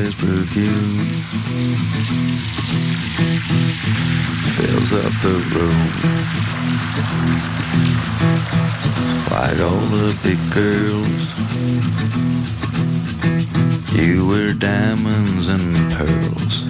always perfume fills up the room. Like all the big girls, you wear diamonds and pearls.